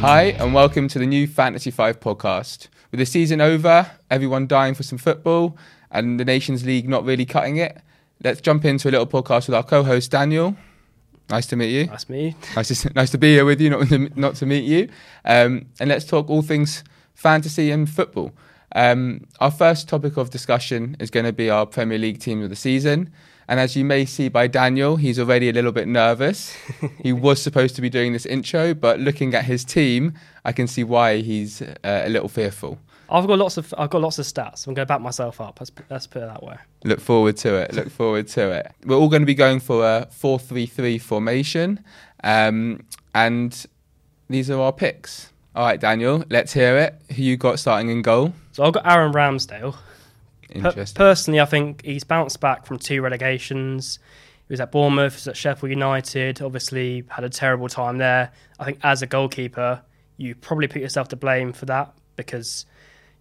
Hi, and welcome to the new Fantasy 5 podcast. With the season over, everyone dying for some football, and the Nations League not really cutting it, let's jump into a little podcast with our co host Daniel. Nice to meet you. That's me. Nice to, nice to be here with you, not to, not to meet you. Um, and let's talk all things fantasy and football. Um, our first topic of discussion is going to be our Premier League team of the season. And as you may see by Daniel, he's already a little bit nervous. he was supposed to be doing this intro, but looking at his team, I can see why he's uh, a little fearful. I've got lots of I've got lots of stats. I'm going to back myself up. Let's, let's put it that way. Look forward to it. Look forward to it. We're all going to be going for a 4 3 3 formation. Um, and these are our picks. All right, Daniel, let's hear it. Who you got starting in goal? So I've got Aaron Ramsdale. Per- personally, I think he's bounced back from two relegations. He was at Bournemouth, he was at Sheffield United. Obviously, had a terrible time there. I think as a goalkeeper, you probably put yourself to blame for that because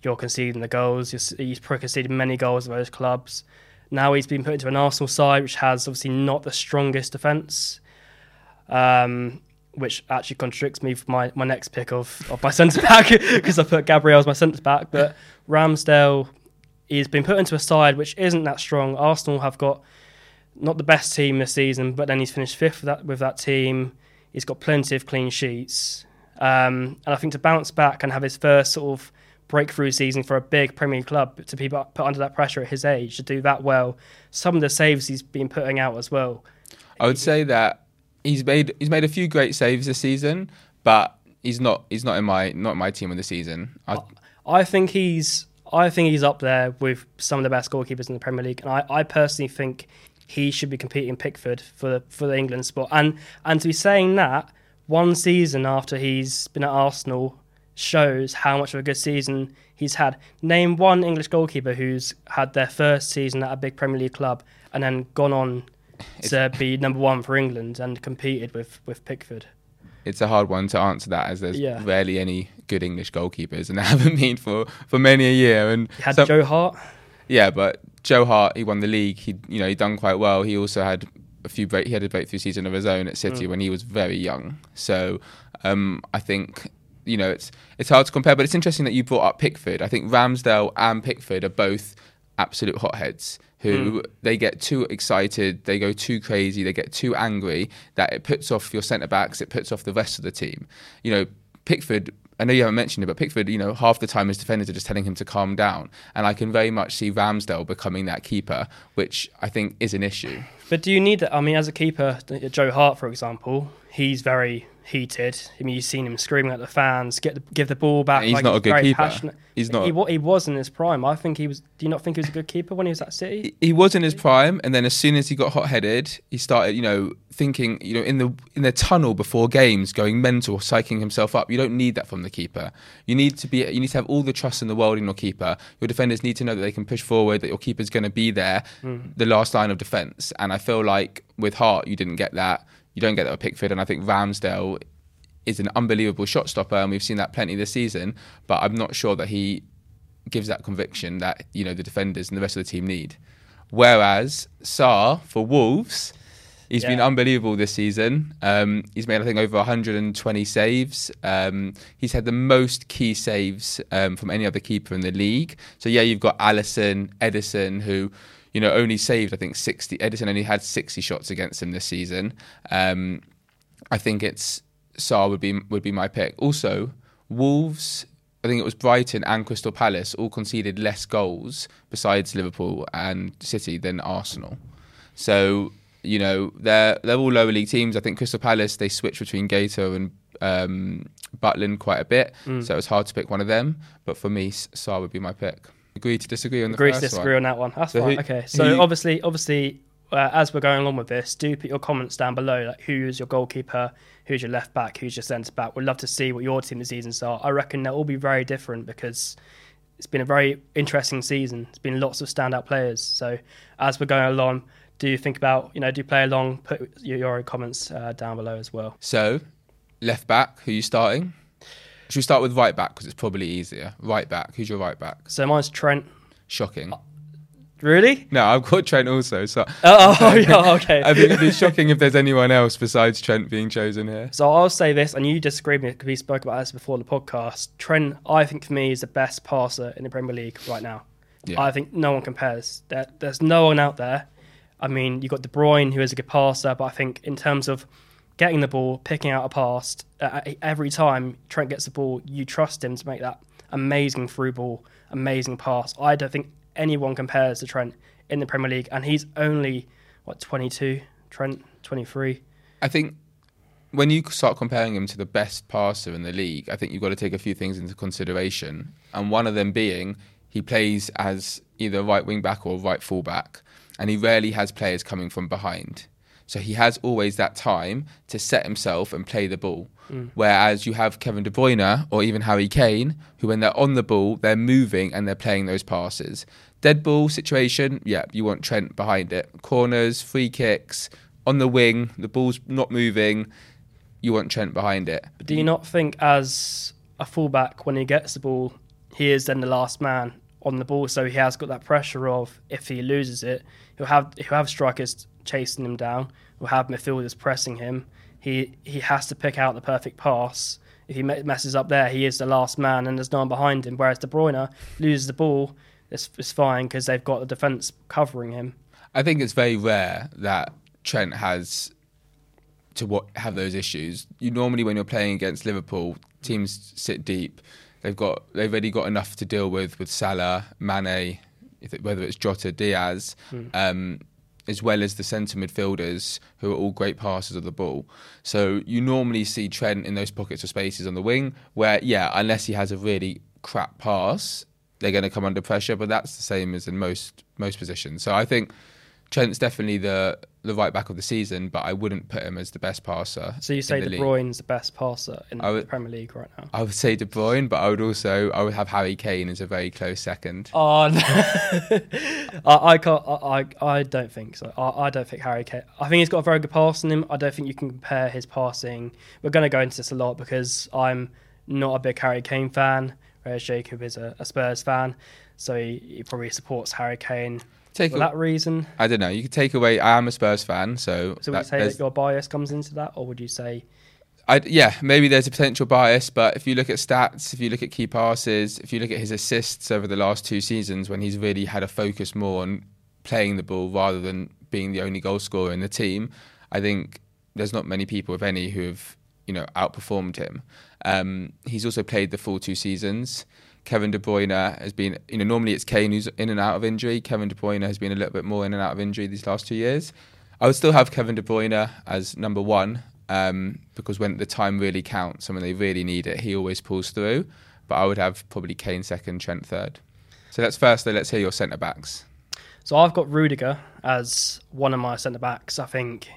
you're conceding the goals. You're, he's probably conceded many goals at those clubs. Now he's been put into an Arsenal side, which has obviously not the strongest defence. Um, which actually contradicts me for my, my next pick of, of my centre back because I put Gabriel as my centre back. But Ramsdale, he's been put into a side which isn't that strong. Arsenal have got not the best team this season, but then he's finished fifth with that, with that team. He's got plenty of clean sheets. Um, and I think to bounce back and have his first sort of breakthrough season for a big Premier League club to be put under that pressure at his age to do that well, some of the saves he's been putting out as well. I would say that he's made he's made a few great saves this season, but he's not he's not in my not in my team of the season. I, I think he's I think he's up there with some of the best goalkeepers in the Premier League, and I, I personally think he should be competing Pickford for the, for the England spot. And and to be saying that one season after he's been at Arsenal shows how much of a good season he's had. Name one English goalkeeper who's had their first season at a big Premier League club and then gone on to be number one for England and competed with, with Pickford. It's a hard one to answer that as there's Yeah. rarely any good English goalkeepers, and there haven't been for for many a year. And He had some- Joe Hart. Yeah, but Joe Hart, he won the league. He, you know, he done quite well. He also had a few break. He had a breakthrough season of his own at City when he was very young. So, um, I think you know it's it's hard to compare. But it's interesting that you brought up Pickford. I think Ramsdale and Pickford are both absolute hotheads. Who hmm. they get too excited, they go too crazy, they get too angry that it puts off your centre backs, it puts off the rest of the team. You know, Pickford, I know you haven't mentioned it, but Pickford, you know, half the time his defenders are just telling him to calm down. And I can very much see Ramsdale becoming that keeper, which I think is an issue. But do you need that? I mean, as a keeper, Joe Hart, for example, he's very heated. I mean, you've seen him screaming at the fans, get the, give the ball back. He's like, not a good keeper. Passionate. He's not- He, he was in his prime. I think he was. Do you not think he was a good keeper when he was at City? He was in his prime, and then as soon as he got hot-headed, he started, you know, thinking, you know, in the in the tunnel before games, going mental, psyching himself up. You don't need that from the keeper. You need to be, you need to have all the trust in the world in your keeper. Your defenders need to know that they can push forward, that your keeper's going to be there, mm. the last line of defence. And I feel like with Hart, you didn't get that. You don't get that with Pickford, and I think Ramsdale is an unbelievable shot stopper, and we've seen that plenty this season. But I'm not sure that he gives that conviction that you know the defenders and the rest of the team need. Whereas Sá for Wolves, he's been unbelievable this season. Um, he's made I think over 120 saves. Um, he's had the most key saves um, from any other keeper in the league. So yeah, you've got Alisson, Ederson, who you know only saved I think 60. Ederson only had 60 shots against him this season. Um, I think it's Sá would be would be my pick. Also, Wolves. I think it was Brighton and Crystal Palace all conceded less goals besides Liverpool and City than Arsenal. So you know they're they're all lower league teams. I think Crystal Palace they switch between Guaita and um, Butland quite a bit, so it's hard to pick one of them. But for me, Sá would be my pick. Agree to disagree on the Agree to disagree one. on that one. That's So fine. who- okay. So you- obviously, obviously, uh, as we're going along with this, do put your comments down below. Like, who's your goalkeeper? Who's your left back? Who's your centre back? We'd love to see what your team of seasons are. I reckon they'll all be very different because it's been a very interesting season. It's been lots of standout players. So as we're going along, do think about you know do play along. Put your, your comments uh, down below as well. So left back, who are you starting? Should we start with right back because it's probably easier. Right back, who's your right back? So mine's Trent. Shocking. Uh, really? No, I've got Trent also. So Oh, oh, oh yeah, okay. I think it'd be shocking if there's anyone else besides Trent being chosen here. So I'll say this, and you disagree with me because we spoke about this before the podcast. Trent, I think for me, is the best passer in the Premier League right now. Yeah. I think no one compares. There, there's no one out there. I mean, you've got De Bruyne, who is a good passer, but I think in terms of getting the ball, picking out a pass, uh, every time Trent gets the ball, you trust him to make that amazing through ball, amazing pass. I don't think anyone compares to Trent in the Premier League, and he's only, what, 22? Trent, 23. I think when you start comparing him to the best passer in the league, I think you've got to take a few things into consideration. And one of them being he plays as either right wing back or right full back, and he rarely has players coming from behind. So he has always that time to set himself and play the ball. Mm. Whereas you have Kevin De Bruyne or even Harry Kane, who when they're on the ball, they're moving and they're playing those passes. Dead ball situation, yeah, you want Trent behind it. Corners, free kicks, on the wing, the ball's not moving, you want Trent behind it. But do you not think, as a fullback, when he gets the ball, he is then the last man on the ball? So he has got that pressure of if he loses it, he'll have he'll have strikers chasing him down, he'll have midfielders pressing him. He he has to pick out the perfect pass. If he messes up there, he is the last man, and there's no one behind him. Whereas De Bruyne loses the ball, it's, it's fine because they've got the defense covering him. I think it's very rare that Trent has to what have those issues. You normally when you're playing against Liverpool, teams sit deep. They've got they've already got enough to deal with with Salah, Mane, if it, whether it's Jota, Diaz, um, as well as the centre midfielders who are all great passers of the ball. So you normally see Trent in those pockets of spaces on the wing where yeah, unless he has a really crap pass, they're going to come under pressure. But that's the same as in most most positions. So I think Trent's definitely the the right back of the season, but I wouldn't put him as the best passer. So you say De. Bruyne's the best passer in would- the Premier League right now? I would say De Bruyne, but I would also I would have Harry Kane as a very close second. Oh, no. I, I can't. I, I, I don't think so. I, I don't think Harry Kane. I think he's got a very good pass in him. I don't think you can compare his passing. We're going to go into this a lot because I'm not a big Harry Kane fan, whereas Jacob is a, a Spurs fan, so he, he probably supports Harry Kane Take for a- that reason. I don't know. You could take away. I am a Spurs fan, so So would you say that your bias comes into that, or would you say I, yeah, maybe there's a potential bias, but if you look at stats, if you look at key passes, if you look at his assists over the last two seasons, when he's really had a focus more on playing the ball rather than being the only goal scorer in the team, I think there's not many people, if any, who have you know outperformed him. Um, he's also played the full two seasons. Kevin De Bruyne has been, you know, normally it's Kane who's in and out of injury. Kevin De Bruyne has been a little bit more in and out of injury these last two years. I would still have Kevin De Bruyne as number one um, because when the time really counts and when they really need it, he always pulls through. But I would have probably Kane second, Trent third. So let's first, though, let's hear your centre backs. So I've got Rudiger as one of my centre backs. I think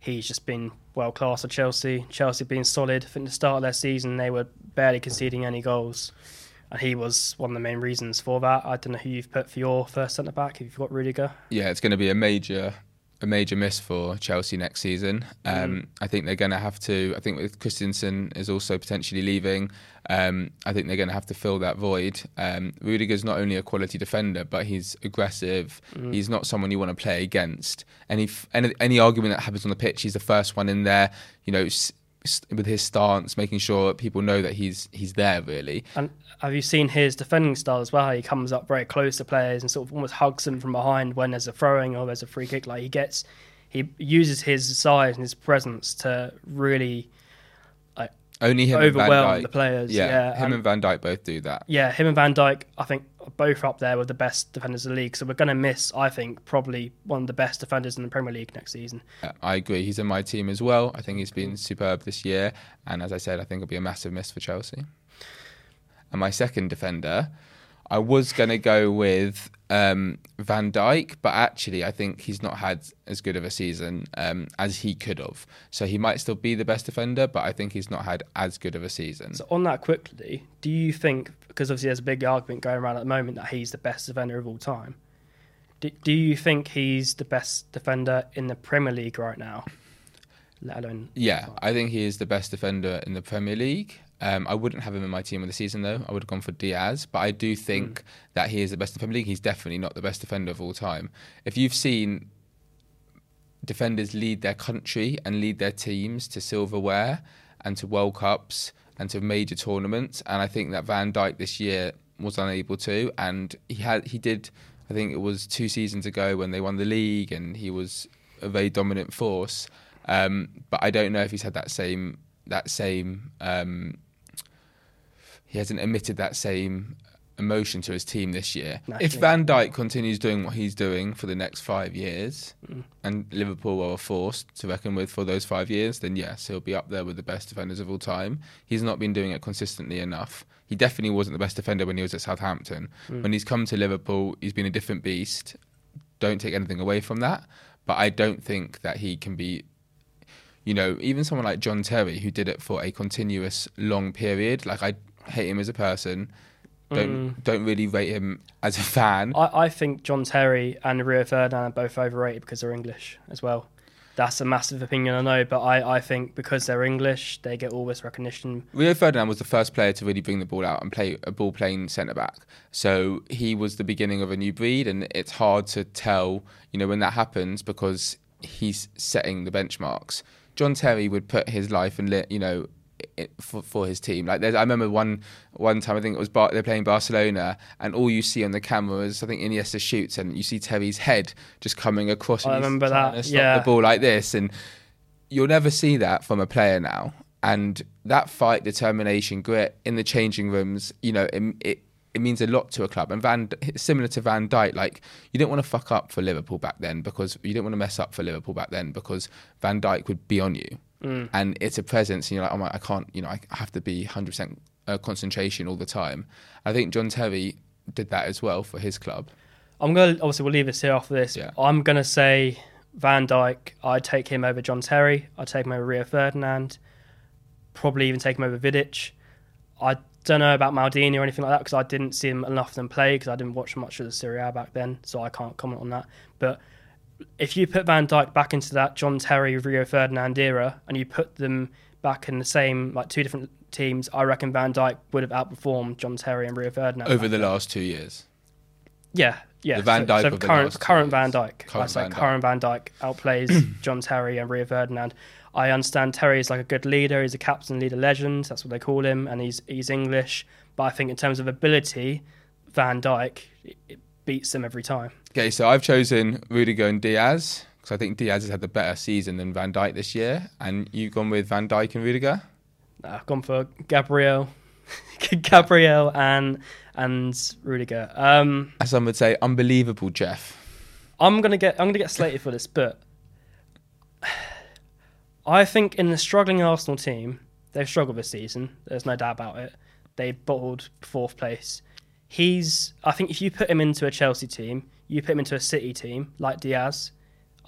he's just been world class at Chelsea. Chelsea being solid. I think the start of their season they were barely conceding any goals, and he was one of the main reasons for that. I don't know who you've put for your first centre back. If you've got Rudiger, Yeah, it's going to be a major, a major miss for Chelsea next season. Um, I think they're going to have to. I think with Christensen is also potentially leaving. Um, I think they're going to have to fill that void. Um, Rudiger's not only a quality defender, but he's aggressive. He's not someone you want to play against. Any any, any argument that happens on the pitch, he's the first one in there. You know. With his stance, making sure that people know that he's he's there really. and have you seen his defending style as well? How he comes up very close to players and sort of almost hugs them from behind when there's a throw-in or there's a free kick. Like he gets, he uses his size and his presence to really Only him and Van overwhelm the players. Yeah, Yeah, him and- and Van Dijk both do that. Yeah, him and Van Dijk, I think, both up there with the best defenders in the league. So we're going to miss, I think, probably one of the best defenders in the Premier League next season. I agree. He's in my team as well. I think he's been superb this year. And as I said, I think it'll be a massive miss for Chelsea. And my second defender, I was going to go with um, Van Dijk, but actually, I think he's not had as good of a season um, as he could have. So he might still be the best defender, but I think he's not had as good of a season. So on that quickly, do you think, because obviously there's a big argument going around at the moment that he's the best defender of all time, do, do you think he's the best defender in the Premier League right now? Let alone. Yeah, I think he is the best defender in the Premier League. Um, I wouldn't have him in my team of the season though. I would have gone for Diaz, but I do think mm. that he is the best in the Premier League. He's definitely not the best defender of all time. If you've seen defenders lead their country and lead their teams to silverware and to World Cups and to major tournaments, and I think that Van Dijk this year was unable to, and he had he did. I think it was two seasons ago when they won the league, and he was a very dominant force. Um, but I don't know if he's had that same that same. Um, he hasn't emitted that same emotion to his team this year. Naturally. If Van Dijk continues doing what he's doing for the next five years, mm. and Liverpool are forced to reckon with for those five years, then yes, he'll be up there with the best defenders of all time. He's not been doing it consistently enough. He definitely wasn't the best defender when he was at Southampton. Mm. When he's come to Liverpool, he's been a different beast. Don't take anything away from that, but I don't think that he can be you know, even someone like John Terry, who did it for a continuous long period, like I hate him as a person, don't mm. don't really rate him as a fan. I, I think John Terry and Rio Ferdinand are both overrated because they're English as well. That's a massive opinion, I know, but I, I think because they're English, they get all this recognition. Rio Ferdinand was the first player to really bring the ball out and play a ball playing centre back. So he was the beginning of a new breed, and it's hard to tell, you know, when that happens because he's setting the benchmarks. John Terry would put his life and you know for, for his team. Like I remember one one time I think it was Bar- they're playing Barcelona, and all you see on the camera is I think Iniesta shoots, and you see Terry's head just coming across. Oh, I remember that. yeah, the ball like this, and you'll never see that from a player now. And that fight, determination, grit in the changing rooms, you know, it, it it means a lot to a club. And Van, similar to Van Dijk, like you didn't want to fuck up for Liverpool back then because you didn't want to mess up for Liverpool back then because Van Dijk would be on you. Mm. And it's a presence, and you're like, oh my, I can't, you know, I have to be 100% uh, concentration all the time. I think John Terry did that as well for his club. I'm going to, obviously, we'll leave this here after this. Yeah. I'm going to say Van Dijk, I'd take him over John Terry. I'd take him over Rio Ferdinand. Probably even take him over Vidic. I don't know about Maldini or anything like that because I didn't see him enough of them play because I didn't watch much of the Serie A back then, so I can't comment on that. But if you put Van Dijk back into that John Terry, Rio Ferdinand era, and you put them back in the same like two different teams, I reckon Van Dijk would have outperformed John Terry and Rio Ferdinand over the last two years. Yeah, yeah. The Van Dijk so, so current current Van Dijk. Current I say Van current Van Dijk outplays John Terry and Rio Ferdinand. I understand Terry is like a good leader. He's a captain, leader, legend. That's what they call him, and he's he's English. But I think in terms of ability, Van Dijk beats them every time. Okay, so I've chosen Rudiger and Diaz because I think Diaz has had the better season than Van Dijk this year, and you've gone with Van Dijk and Rudiger. I've gone for Gabriel, Gabriel and and Rudiger. Um, As some would say, unbelievable, Jeff. I'm gonna get I'm gonna get slated for this, but I think in the struggling Arsenal team, they've struggled this season. There's no doubt about it. They bottled fourth place he's. I think if you put him into a Chelsea team, you put him into a City team like Diaz.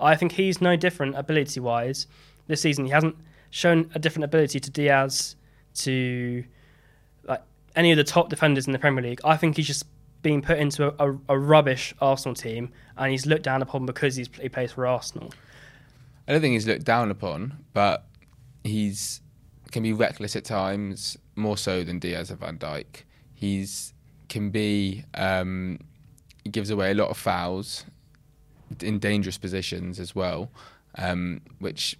I think he's no different ability wise this season. He hasn't shown a different ability to Diaz to like any of the top defenders in the Premier League. I think he's just being put into a, a, a rubbish Arsenal team, and he's looked down upon because he's, he plays for Arsenal. I don't think he's looked down upon, but he's can be reckless at times, more so than Diaz or Van Dijk. He's can be um, gives away a lot of fouls in dangerous positions as well, um, which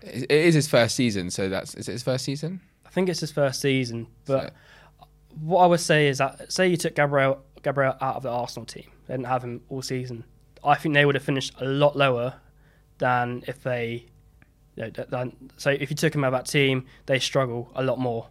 it is his first season. So that's is it his first season? I think it's his first season. But so. what I would say is that say you took Gabriel Gabriel out of the Arsenal team, they didn't have him all season. I think they would have finished a lot lower than if they. You know, than, so if you took him out of that team, they struggle a lot more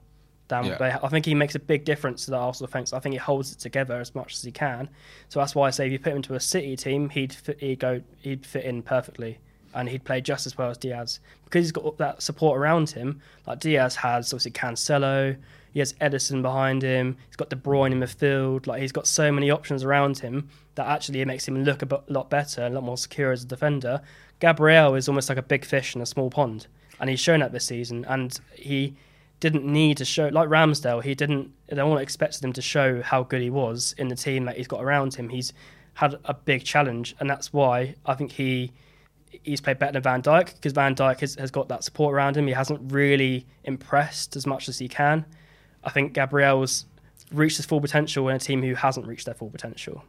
yeah. I think he makes a big difference to the Arsenal defence. I think he holds it together as much as he can. So that's why I say if you put him into a City team, he'd fit, he'd go he'd fit in perfectly, and he'd play just as well as Diaz because he's got that support around him. Like Diaz has obviously Cancelo, he has Ederson behind him, he's got De Bruyne in midfield. Like he's got so many options around him that actually it makes him look a lot better, and a lot more secure as a defender. Gabriel is almost like a big fish in a small pond, and he's shown that this season, and he didn't need to show like Ramsdale. He didn't. No one expected him to show how good he was in the team that he's got around him. He's had a big challenge, and that's why I think he he's played better than Van Dijk because Van Dijk has, has got that support around him. He hasn't really impressed as much as he can. I think Gabriel's reached his full potential in a team who hasn't reached their full potential.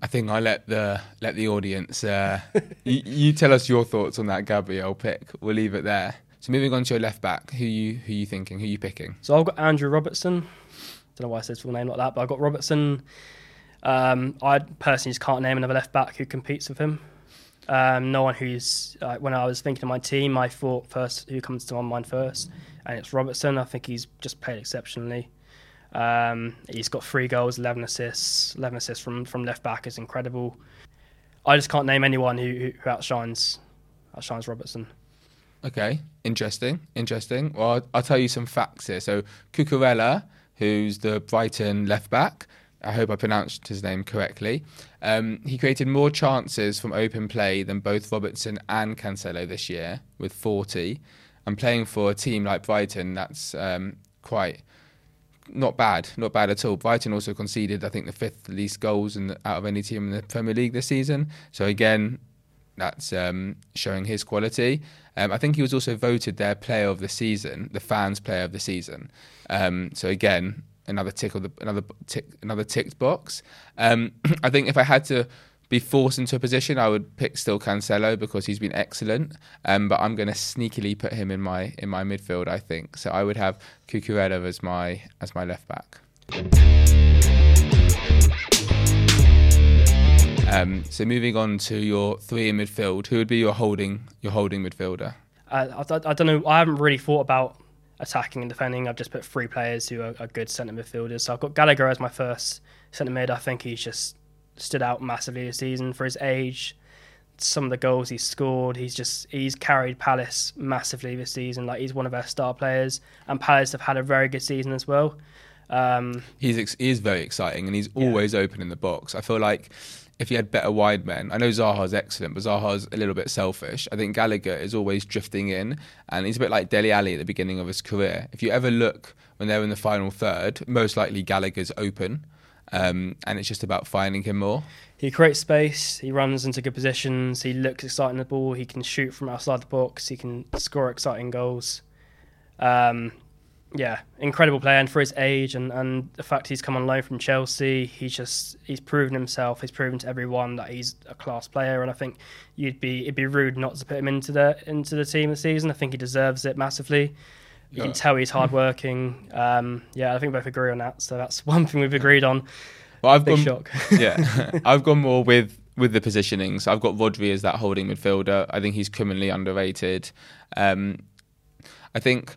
I think I let the let the audience. Uh, you, you tell us your thoughts on that Gabriel pick. We'll leave it there. So moving on to your left back, who you who you thinking? Who you picking? So I've got Andrew Robertson. Don't know why I said his full name like that, but I've got Robertson. Um, I personally just can't name another left back who competes with him. Um, no one who's uh, when I was thinking of my team, I thought first who comes to my mind first, and it's Robertson. I think he's just played exceptionally. Um, he's got three goals, eleven assists. Eleven assists from from left back is incredible. I just can't name anyone who, who outshines outshines Robertson. Okay, interesting, interesting. Well, I'll, I'll tell you some facts here. So Cucurella, who's the Brighton left back, I hope I pronounced his name correctly. Um, he created more chances from open play than both Robertson and Cancelo this year, with 40. And playing for a team like Brighton, that's um, quite not bad, not bad at all. Brighton also conceded, I think, the fifth least goals in the, out of any team in the Premier League this season. So again, that's um, showing his quality. Um, I think he was also voted their player of the season, the fans' player of the season. Um, so again, another tick of the another tick another ticked box. Um, I think if I had to be forced into a position, I would pick still Cancelo because he's been excellent. Um, but I'm going to sneakily put him in my in my midfield. I think so. I would have Cucurella as my as my left back. Um, so moving on to your three in midfield, who would be your holding your holding midfielder? Uh, I, I, I don't know. I haven't really thought about attacking and defending. I've just put three players who are, are good centre midfielders. So I've got Gallagher as my first centre mid. I think he's just stood out massively this season for his age. Some of the goals he's scored, he's just he's carried Palace massively this season. Like he's one of our star players, and Palace have had a very good season as well. Um, he's ex- he is very exciting, and he's always yeah. open in the box. I feel like if he had better wide men, I know Zaha's excellent, but Zaha's a little bit selfish. I think Gallagher is always drifting in, and he's a bit like Dele Alli at the beginning of his career. If you ever look when they're in the final third, most likely Gallagher's open. Um, and it's just about finding him more. He creates space. He runs into good positions. He looks exciting the ball. He can shoot from outside the box. He can score exciting goals. Um, yeah, incredible player, and for his age and, and the fact he's come on loan from Chelsea, he's just he's proven himself. He's proven to everyone that he's a class player, and I think you'd be it'd be rude not to put him into the into the team this season. I think he deserves it massively. You yeah. can tell he's hardworking. Um, yeah, I think we both agree on that. So that's one thing we've agreed on. Well, I've Big gone, shock. yeah, I've gone more with with the positioning. So I've got Rodri as that holding midfielder. I think he's criminally underrated. Um, I think,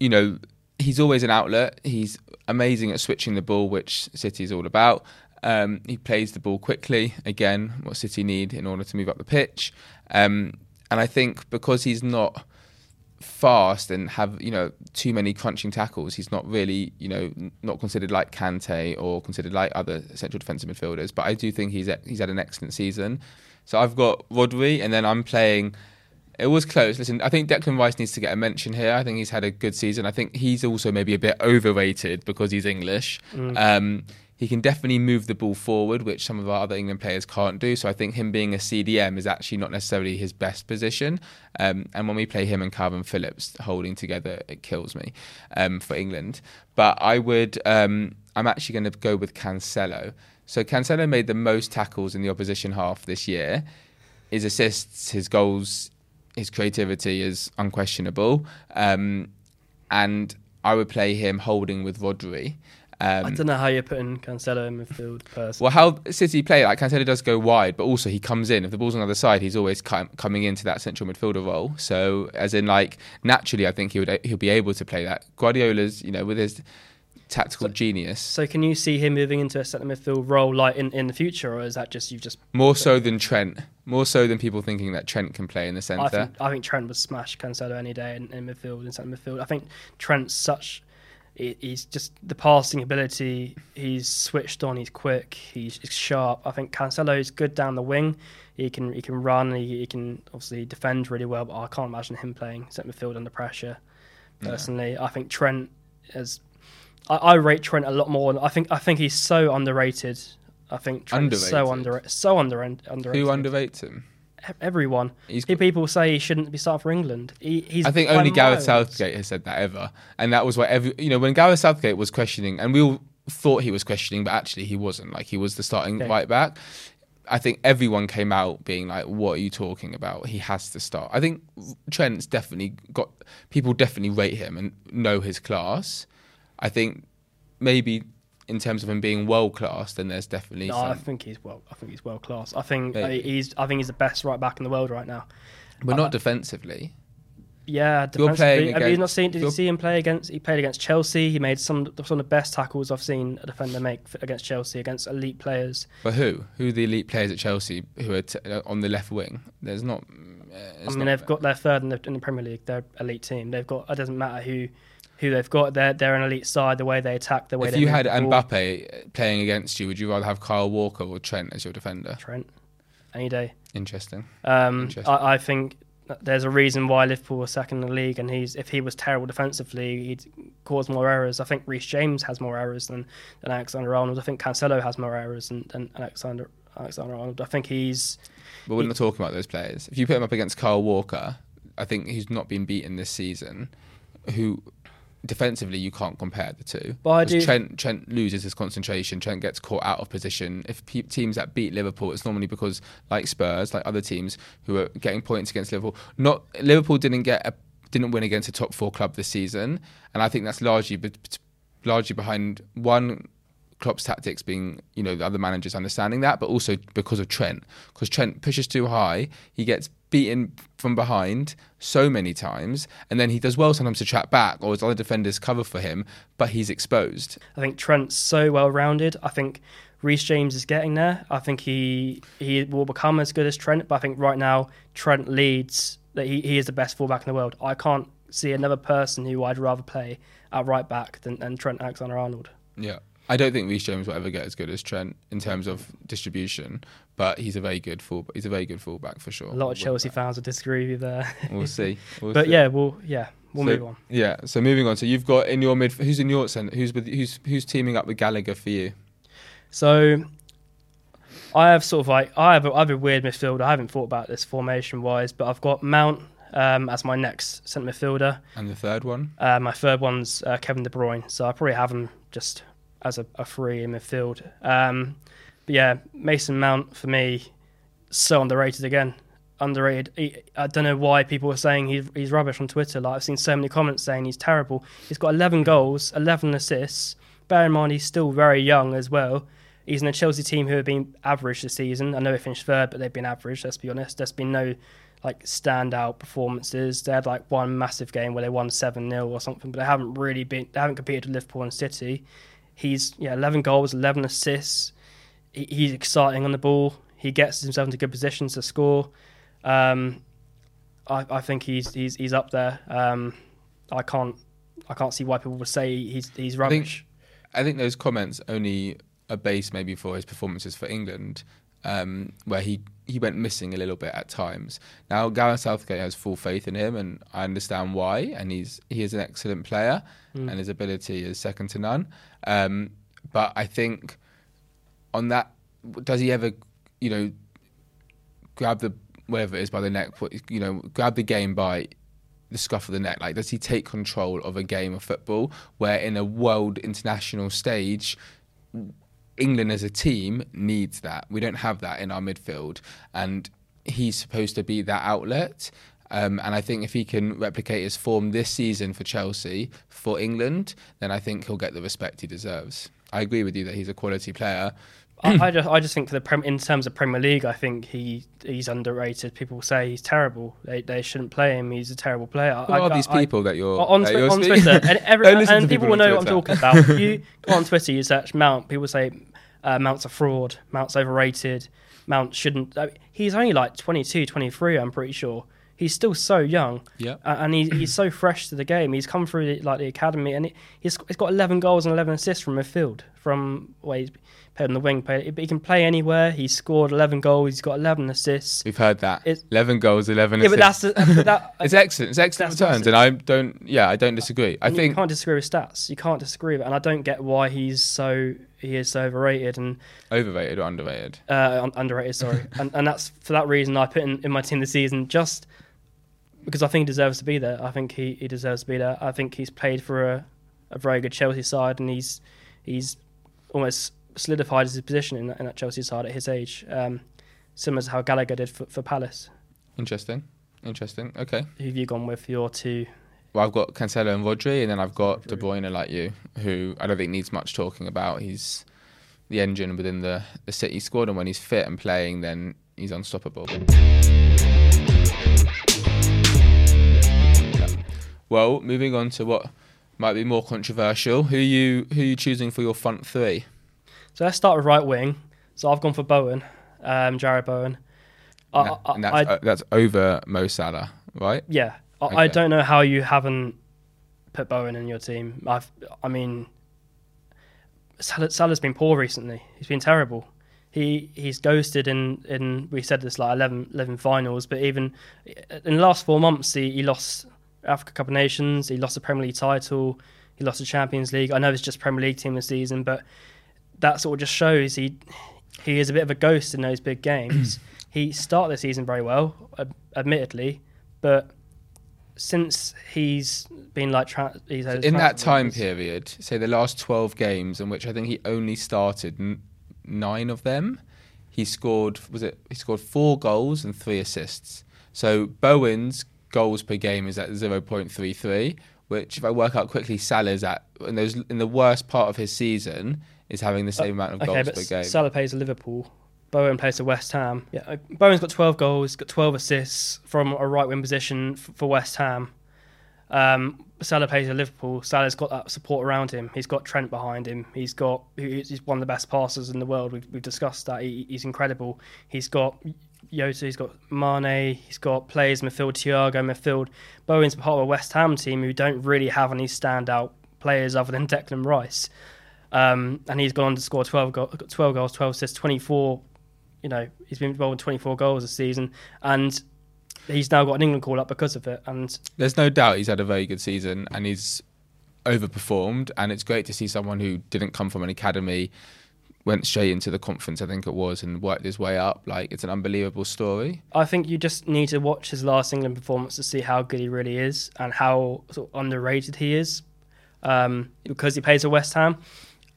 you know, he's always an outlet. He's amazing at switching the ball, which City is all about. Um, he plays the ball quickly. Again, what City need in order to move up the pitch. Um, and I think because he's not fast and have you know too many crunching tackles. He's not really you know not considered like Kante or considered like other central defensive midfielders. But I do think he's he's had an excellent season. So I've got Rodri, and then I'm playing. It was close. Listen, I think Declan Rice needs to get a mention here. I think he's had a good season. I think he's also maybe a bit overrated because he's English. Mm. Um, he can definitely move the ball forward, which some of our other England players can't do. So I think him being a CDM is actually not necessarily his best position. Um, and when we play him and Kalvin Phillips holding together, it kills me um, for England. But I would, um, I'm actually going to go with Cancelo. So Cancelo made the most tackles in the opposition half this year. His assists, his goals, his creativity is unquestionable. Um, and I would play him holding with Rodri. Um, I don't know how you're putting Cancelo in midfield. Personally. Well, how City play like Cancelo does go wide, but also he comes in. If the ball's on the other side, he's always coming into that central midfielder role. So, as in, like naturally, I think he would he'll be able to play that. Guardiola's, you know, with his tactical so, genius. So, can you see him moving into a centre midfield role like in, in the future, or is that just you've just more so than Trent? More so than people thinking that Trent can play in the centre. I think, I think Trent would smash Cancelo any day in, in midfield in centre midfield. I think Trent's such he's just the passing ability. He's switched on. He's quick. He's sharp. I think Cancelo is good down the wing. He can he can run. He, he can obviously defend really well. But I can't imagine him playing centre midfield under pressure. Personally. I think Trent is. I, I, rate Trent a lot more. I think I think he's so underrated. I think Trent underrated. so under so under underrated. Who underrates him? everyone. He's- People say he shouldn't be starting for England. He, he's I think only Gareth. Southgate has said that ever, and that was what every you know when Gareth Southgate was questioning, and we all thought he was questioning, but actually he wasn't. Like he was the starting right back. I think everyone came out being like, "What are you talking about? He has to start." I think Trent's definitely got people definitely rate him and know his class. I think maybe in terms of him being world class, then there's definitely No, some. I think he's well. I think he's world class. I think uh, Maybe. he's. I think he's the best right back in the world right now. but not defensively. Yeah, You're defensively. playing Have you not seen? Did you you're- see him play against? He played against Chelsea. He made some some of the best tackles I've seen a defender make against Chelsea against elite players. But who? Who are the elite players at Chelsea who are t- uh, on the left wing? There's not. Uh, I mean, not- they've got their third in the, in the Premier League. They're elite team. They've got. It doesn't matter who who they've got. They're they're an elite side. The way they attack, the way If you had. Mbappe playing against you, would you rather have Kyle Walker or Trent as your defender? Trent, any day. Interesting. Um, Interesting. I, I think there's a reason why Liverpool were second in the league, and he's if he was terrible defensively, he'd cause more errors. I think Reece James has more errors than, than Alexander Arnold. I think Cancelo has more errors than, than Alexander Alexander Arnold. I think he's But we're not talking about those players. If you put him up against Kyle Walker, I think he's not been beaten this season. Who defensively you can't compare the two. But I do- Trent Trent loses his concentration. Trent gets caught out of position. If pe- teams that beat Liverpool, it's normally because like Spurs, like other teams who are getting points against Liverpool. Not Liverpool didn't get a, didn't win against a top four club this season, and I think that's largely be- largely behind one. Klopp's tactics being, you know, the other managers understanding that, but also because of Trent. Because Trent pushes too high, he gets beaten from behind so many times, and then he does well sometimes to track back, or his other defenders cover for him, but he's exposed. I think Trent's so well rounded. I think Reece James is getting there. I think he he will become as good as Trent, but I think right now Trent leads that he, he is the best fullback in the world. I can't see another person who I'd rather play at right back than, than Trent Alexander Arnold. Yeah. I don't think Reece James will ever get as good as Trent in terms of distribution, but he's a very good full. He's a very good fullback for sure. A lot of Chelsea fans would disagree with you there. We'll see. We'll but see. yeah, we'll yeah, we'll So- move on. Yeah. So moving on. So you've got in your mid. Who's in your centre? Who's with? Who's who's teaming up with Gallagher for you? So I have sort of like I have a, I have a weird midfield. I haven't thought about this formation wise, but I've got Mount um, as my next centre midfielder. And the third one. Uh, my third one's uh, Kevin De Bruyne, so I probably have him just as a, a free in midfield. Um, but yeah, Mason Mount for me, so underrated again. Underrated. He, I don't know why people are saying he's, he's rubbish on Twitter. Like I've seen so many comments saying he's terrible. He's got 11 goals, 11 assists. Bear in mind he's still very young as well. He's in a Chelsea team who have been average this season. I know they finished third, but they've been average. Let's be honest. There's been no like standout performances. They had like one massive game where they won seven 0 or something, but they haven't really been. They haven't competed with Liverpool and City. He's yeah, eleven goals, eleven assists. He, he's exciting on the ball. He gets himself into good positions to score. Um, I, I think he's he's he's up there. Um, I can't I can't see why people would say he's he's think- rubbish. I think those comments only are based maybe for his performances for England, um, where he, he went missing a little bit at times. Now Gareth Southgate has full faith in him, and I understand why. And he's he is an excellent player, and his ability is second to none. Um, but I think on that, does he ever, you know, grab the whatever it is by the neck, you know, grab the game by the scruff of the neck? Like, does he take control of a game of football where, in a world international stage, England as a team needs that? We don't have that in our midfield, and he's supposed to be that outlet. Um, and I think if he can replicate his form this season for Chelsea, for England, then I think he'll get the respect he deserves. I agree with you that he's a quality player. I, I just I just think for the prem, in terms of Premier League, I think he he's underrated. People say he's terrible. They they shouldn't play him. He's a terrible player. Who I, are I- these people that you're on, that you're on Twitter, and, every, and people people will know what I'm talking about. you go on Twitter, you search Mount. People say uh, Mount's a fraud. Mount's overrated. Mount shouldn't. Mean, he's only like 22, 23, I'm pretty sure. He's still so young, Yeah. uh, and he, he's so fresh to the game. He's come through the, like the academy, and he, he's, he's got 11 goals and 11 assists from midfield from where he's played on the wing. But he can play anywhere. He's scored 11 goals. He's got 11 assists. We've heard that. It's- 11 goals, 11 Yeah, but assists. that's the, that, it's excellent. It's excellent returns, and I don't. Yeah, I don't disagree. I you think you can't disagree with stats. You can't disagree with it, and I don't get why he's so he is so overrated and overrated or underrated. uh, underrated. Sorry, and and that's for that reason I put in, in my team this season just because I think he deserves to be there. I think he, he deserves to be there. I think he's played for a, a very good Chelsea side, and he's he's almost solidified his position in that, in that Chelsea side at his age, um, similar to how Gallagher did for, for Palace. Interesting. Interesting. Okay. Who have you gone with for your two? Well, I've got Cancelo and Rodri, and then I've got De Bruyne, like you, who I don't think needs much talking about. He's the engine within the, the City squad, and when he's fit and playing, then he's unstoppable. Well, moving on to what might be more controversial. Who you who you choosing for your front three? So let's start with right wing. So I've gone for Bowen, um, Jarrod Bowen. I, I- and that's, I- uh, that's over Mo Salah, right? Yeah, I, I don't know how you haven't put Bowen in your team. I've, I mean, Salah, Salah's been poor recently. He's been terrible. He he's ghosted in, in we said this like 11, 11 finals, but even in the last four months, he, he lost Africa Cup of Nations. He lost the Premier League title. He lost the Champions League. I know it's just Premier League team this season, but that sort of just shows he he is a bit of a ghost in those big games. he started the season very well, ad- admittedly, but since he's been like tra- he's had his in that time rumours- period, say the last 12 games in which I think he only started n- nine of them, he scored was it he scored four goals and three assists. So Bowen's goals per game is at 0.33, which if I work out quickly, Salah's at in those in the worst part of his season is having the same amount of Okay, goals per game. Salah plays for Liverpool. Bowen plays for West Ham. Yeah, uh, Bowen's got 12 goals, got 12 assists from a right wing position f- for West Ham. Um, Salah plays for Liverpool. Salah's got that support around him. He's got Trent behind him. He's got he's he's one of the best passers in the world. We've, we've discussed that. He, he's incredible. He's got Yota. He's got Mane. He's got players midfield, Thiago midfield. Bowen's part of a West Ham team who don't really have any standout players other than Declan Rice. Um, and he's gone on to score 12, go- 12 goals, 12 assists, 24. You know, he's been involved in 24 goals this season, and he's now got an England call up because of it. And There's no doubt he's had a very good season and he's overperformed. And it's great to see someone who didn't come from an academy, went straight into the conference, I think it was, and worked his way up. Like, it's an unbelievable story. I think you just need to watch his last England performance to see how good he really is and how sort of underrated he is. Um, because he plays for West Ham,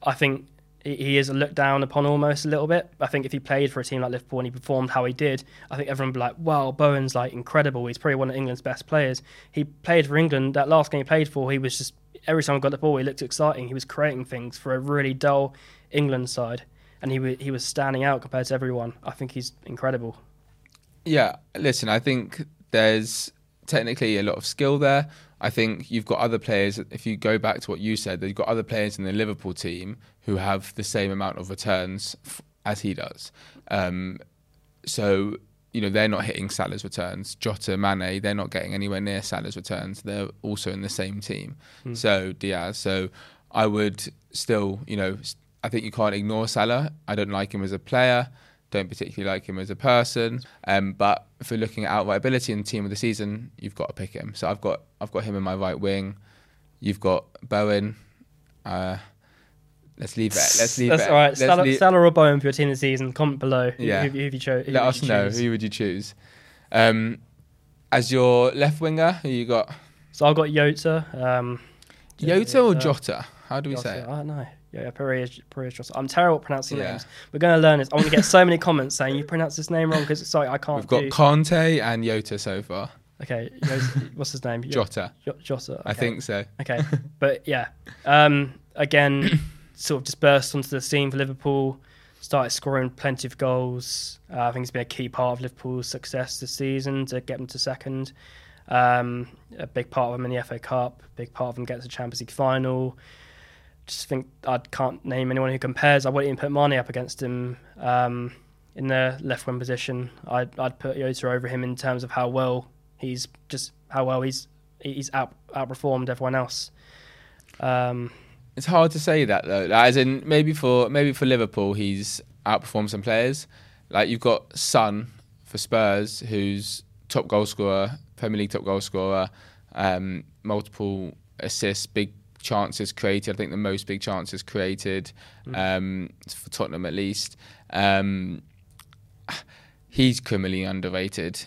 I think he- is looked down upon almost a little bit. I think if he played for a team like Liverpool and he performed how he did, I think everyone would be like, wow, Bowen's like incredible. He's probably one of England's best players. He played for England. That last game he played for, he was just, every time he got the ball, he looked exciting. He was creating things for a really dull England side. And he, he was standing out compared to everyone. I think he's incredible. Yeah, listen, I think there's technically a lot of skill there. I think you've got other players. If you go back to what you said, you've got other players in the Liverpool team who have the same amount of returns f- as he does. Um, so you know they're not hitting Salah's returns. Jota, Mane, they're not getting anywhere near Salah's returns. They're also in the same team. So Diaz. So I would still, you know, I think you can't ignore Salah. I don't like him as a player. Don't particularly like him as a person. Um, but if we're looking at outright ability in the team of the season, you've got to pick him. So I've got I've got him in my right wing. You've got Bowen. Uh, let's leave it. Let's leave That's it. all right. Salah, leave- Salah or Bowen for your team of the season. Comment below. who- Yeah. Who, who, have you chose? Let us know who would you choose. Um, as your left winger, who you got? So I've got Yota. Um, Yota or Jota? How do we say it? I don't know. Yeah, yeah Perez, Perez I'm terrible at pronouncing Yeah. names. We're going to learn this. I want to get so many comments saying you pronounce this name wrong because it's sorry, I can't. We've got do- Conte and Yota so far. okay, what's his name? Jota, Jota. I think so. Okay, but yeah, um, again, sort of just burst onto the scene for Liverpool. Started scoring plenty of goals. Uh, I think it's been a key part of Liverpool's success this season to get them to second. Um, a big part of them in the FA Cup. Big part of them gets to the Champions League final. Just think I can't name anyone who compares. I wouldn't even put Mane up against him um, in the left wing position. I'd, I'd put Yota over him in terms of how well he's just how well he's he's out outperformed everyone else. Um, It's hard to say that though. As in, maybe for maybe for Liverpool, he's outperformed some players. Like you've got Son for Spurs, who's top goal scorer, Premier League top goal scorer, um, multiple assists, big chances created. I think the most big chances created um, for Tottenham at least. Um, he's criminally underrated.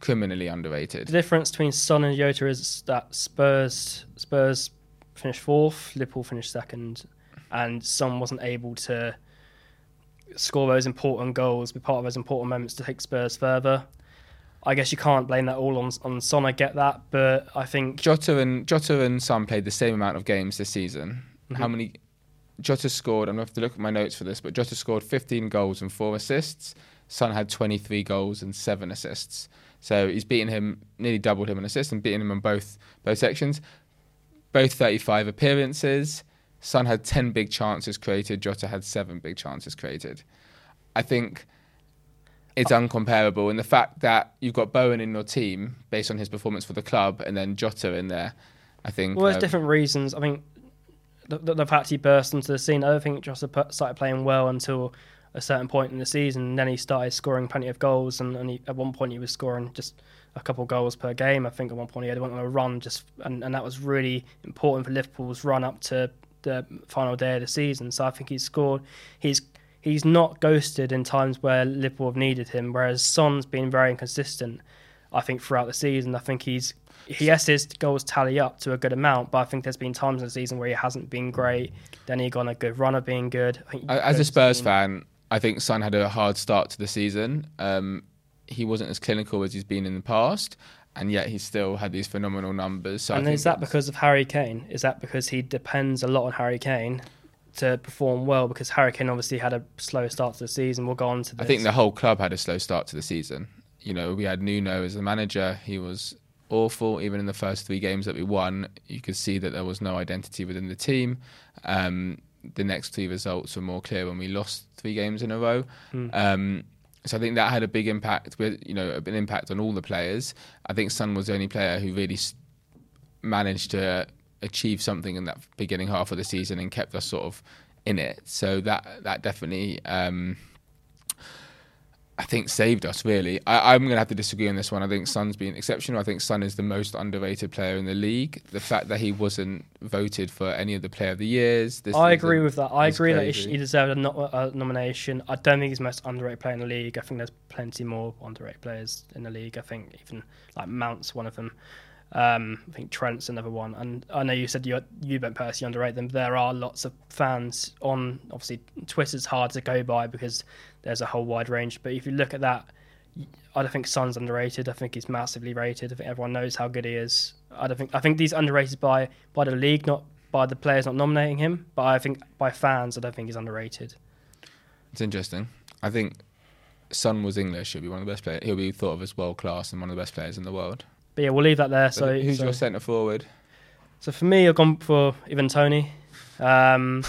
Criminally underrated. The difference between Son and Yota is that Spurs Spurs finished fourth, Liverpool finished second, and Son wasn't able to score those important goals, be part of those important moments to take Spurs further. I guess you can't blame that all on on Son. I get that, but I think Jota and Jota and Son played the same amount of games this season. Mm-hmm. How many? Jota scored. I'm gonna have to look at my notes for this, but Jota scored 15 goals and four assists. Son had 23 goals and seven assists. So he's beaten him, nearly doubled him in assists, and beaten him in both both sections. Both 35 appearances. Son had 10 big chances created. Jota had seven big chances created. I think it's uncomparable. And the fact that you've got Bowen in your team based on his performance for the club, and then Jota in there, I think. well, there's um, different reasons. I think the, the, the fact he burst into the scene. I don't think Jota started playing well until a certain point in the season. And then he started scoring plenty of goals, and, and he, at one point he was scoring just a couple goals per game. I think at one point he had went on a run, just and, and that was really important for Liverpool's run up to the final day of the season. So I think he's scored. He's he's not ghosted in times where Liverpool have needed him, whereas Son's been very inconsistent. I think throughout the season, I think he's he yes his goals tally up to a good amount, but I think there's been times in the season where he hasn't been great. Then he got on a good run of being good. I think As a Spurs been- fan, I think Son had a hard start to the season. Um, he wasn't as clinical as he's been in the past, and yet he still had these phenomenal numbers. So I and think is that because of Harry Kane? Is that because he depends a lot on Harry Kane to perform well? Because Harry Kane obviously had a slow start to the season. We'll go on to this. I think the whole club had a slow start to the season. You know, we had Nuno as the manager. He was awful. Even in the first three games that we won, you could see that there was no identity within the team. Um, the next three results were more clear when we lost three games in a row. Um, so I think that had a big impact. With you know, an impact on all the players. I think Son was the only player who really managed to achieve something in that beginning half of the season and kept us sort of in it. So that that definitely. Um, I think saved us really. I, I'm going to have to disagree on this one. I think Son's been exceptional. I think Son is the most underrated player in the league. The fact that he wasn't voted for any of the Player of the Years. This I agree with that. I agree that he, crazy. sh- he deserved a, no- a nomination. I don't think he's the most underrated player in the league. I think there's plenty more underrated players in the league. I think even like Mount's one of them. Um, I think Trent's another one. And I know you said you you don't personally underrate them. There are lots of fans on. Obviously, Twitter's hard to go by because there's a whole wide range. But if you look at that, I don't think Son's underrated. I think he's massively rated. I think everyone knows how good he is. I don't think I think he's underrated by by the league, not by the players not nominating him. But I think by fans, I don't think he's underrated. It's interesting. I think Son was English. He'll be one of the best players. He'll be thought of as world class and one of the best players in the world. But yeah, we'll leave that there. But So who's so, your centre forward? so for me, I've gone for Ivan Toney. Um,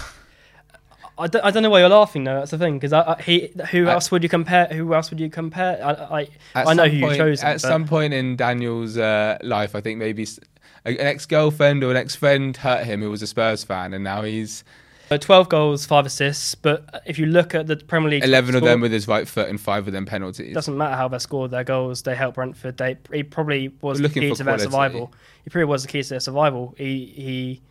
I, don't, I don't know why you're laughing though. That's the thing because I, I, he who I- else would you compare? Who else would you compare? I I, At I know who point, you chose. At some point in Daniel's uh, life, I think maybe an ex girlfriend or an ex friend hurt him who was a Spurs fan, and now he's Uh, 12 goals, five assists. But if you look at the Premier League, 11 of them with his right foot and five of them penalties. doesn't matter how they scored their goals. They helped Brentford. They he probably was We're the key to their survival. He probably was the key to their survival. He he.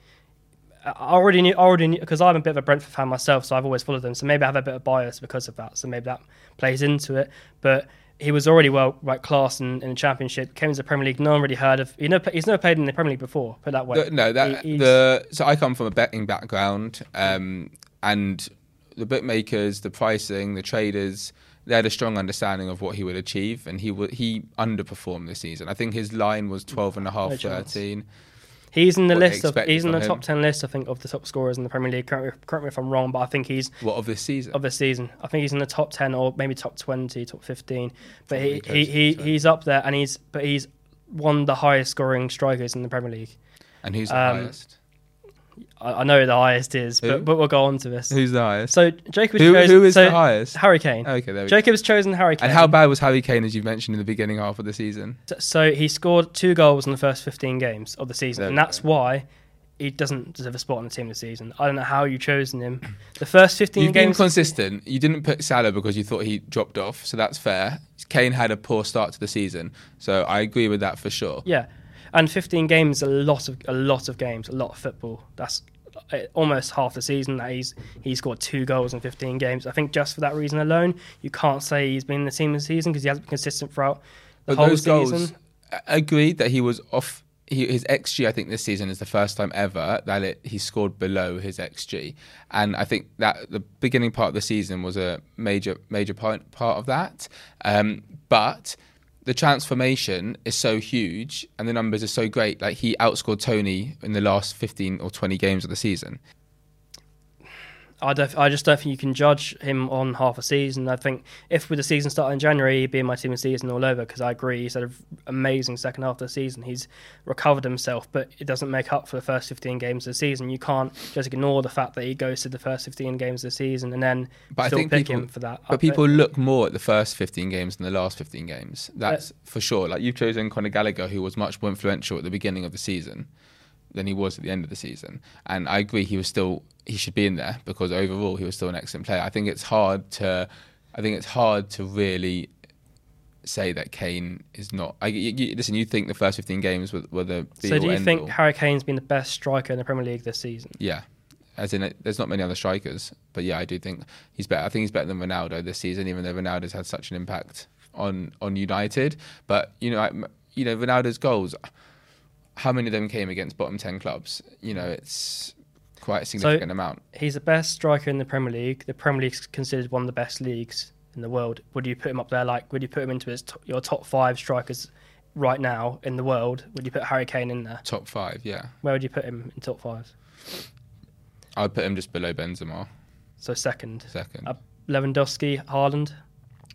I already knew, I already knew because I'm a bit of a Brentford fan myself, so I've always followed them. So maybe I have a bit of bias because of that. So maybe that plays into it. But he was already well right class in, in the Championship. Came to the Premier League. No one really heard of. You know, he's never played in the Premier League before. Put that way. The- no, that He- the so I come from a betting background, um, and the bookmakers, the pricing, the traders, they had a strong understanding of what he would achieve, and he would he underperformed this season. I think his line was 12 and a half, No chance. 13. He's in the list of. He's in the from top ten list, I think, of the top scorers in the Premier League. Correct me, correct me if I'm wrong, but I think he's What of this season? of the season. I think he's in the top ten or maybe top twenty, top fifteen. But he, he, he he's up there, and he's but he's one of the highest scoring strikers in the Premier League. and who's the um, highest? I, know who the highest is, but, but we'll go on to this. Who's the highest? So Jacob Who, chosen, who is so the highest? Harry Kane. Okay, there we go. Jacob's chosen Harry Kane. And how bad was Harry Kane, as you mentioned in the beginning half of the season? So he scored two goals in the first 15 games of the season, There and that's go. why he doesn't deserve a spot on the team this season. I don't know how you've chosen him. The first 15 You've been games. consistent. You didn't put Salah because you thought he dropped off, so that's fair. Kane had a poor start to the season, so I agree with that for sure. yeah, and 15 games, a lot of a lot of games, a lot of football. That's uh, almost half the season that he's he scored two goals in 15 games. I think just for that reason alone, you can't say he's been in the team this season because he hasn't been consistent throughout the But whole those season. goals, I agreed that he was off. He, his xG, I think, this season is the first time ever that it, he scored below his xG, and I think that the beginning part of the season was a major, major part part of that. Um, but the transformation is so huge, and the numbers are so great. Like he outscored Toney in the last fifteen or twenty games of the season. I, don't, I just don't think you can judge him on half a season. I think if with the season starting in January, he'd be in my team of season all over because I agree he's had an amazing second half of the season. He's recovered himself, but it doesn't make up for the first 15 games of the season. You can't just ignore the fact that he goes to the first 15 games of the season and then But I think pick people- him for that. But people look more at the first 15 games than the last 15 games. That's for sure. Like you've chosen Conor Gallagher, who was much more influential at the beginning of the season than he was at the end of the season. And I agree, he was still he should be in there because overall he was still an excellent player. I think it's hard to, I think it's hard to really say that Kane is not. I, you, you- listen, you think the first 15 games were, were the So do you think all. Harry Kane's been the best striker in the Premier League this season? Yeah. As in, there's not many other strikers, but yeah, I do think he's better. I think he's better than Ronaldo this season, even though Ronaldo's had such an impact on on United. But you know, I, you know, Ronaldo's goals. How many of them came against bottom ten clubs? You know, it's quite a significant amount. He's the best striker in the Premier League. The Premier League's considered one of the best leagues in the world. Would you put him up there? Like, would you put him into his t- your top five strikers right now in the world? Would you put Harry Kane in there? Top five, yeah. Where would you put him in top five? I'd put him just below Benzema, So second, second. Uh, Lewandowski, Haaland,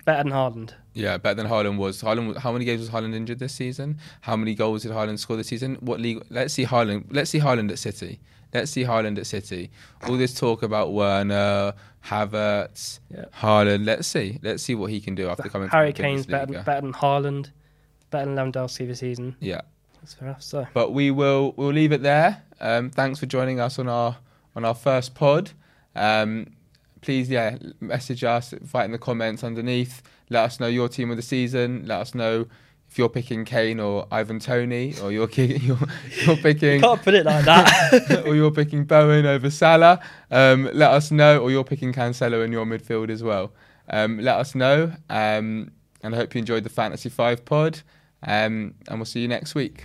better than Haaland. Yeah, better than Haaland was. Haaland, how many games was Haaland injured this season? How many goals did Haaland score this season? What league? Let's see Haaland. Let's see Haaland at City. Let's see Haaland at City. All this talk about Werner, Havertz, Yeah. Haaland. Let's see. Let's see what he can do after coming. Harry Kane's better, Bundesliga. better than Haaland, better than Lewandowski this season. Yeah, That's fair enough. So but we will we'll leave it there. Um, thanks for joining us on our on our first pod. Um, please, yeah, message us, write in the comments underneath. Let us know your team of the season. Let us know if you're picking Kane or Ivan Toney, or you're you're, you're you picking can't put it like that. or you're picking Bowen over Salah. Um, let us know, or you're picking Cancelo in your midfield as well. Um, let us know, um, and I hope you enjoyed the Fantasy Five pod. Um, and we'll see you next week.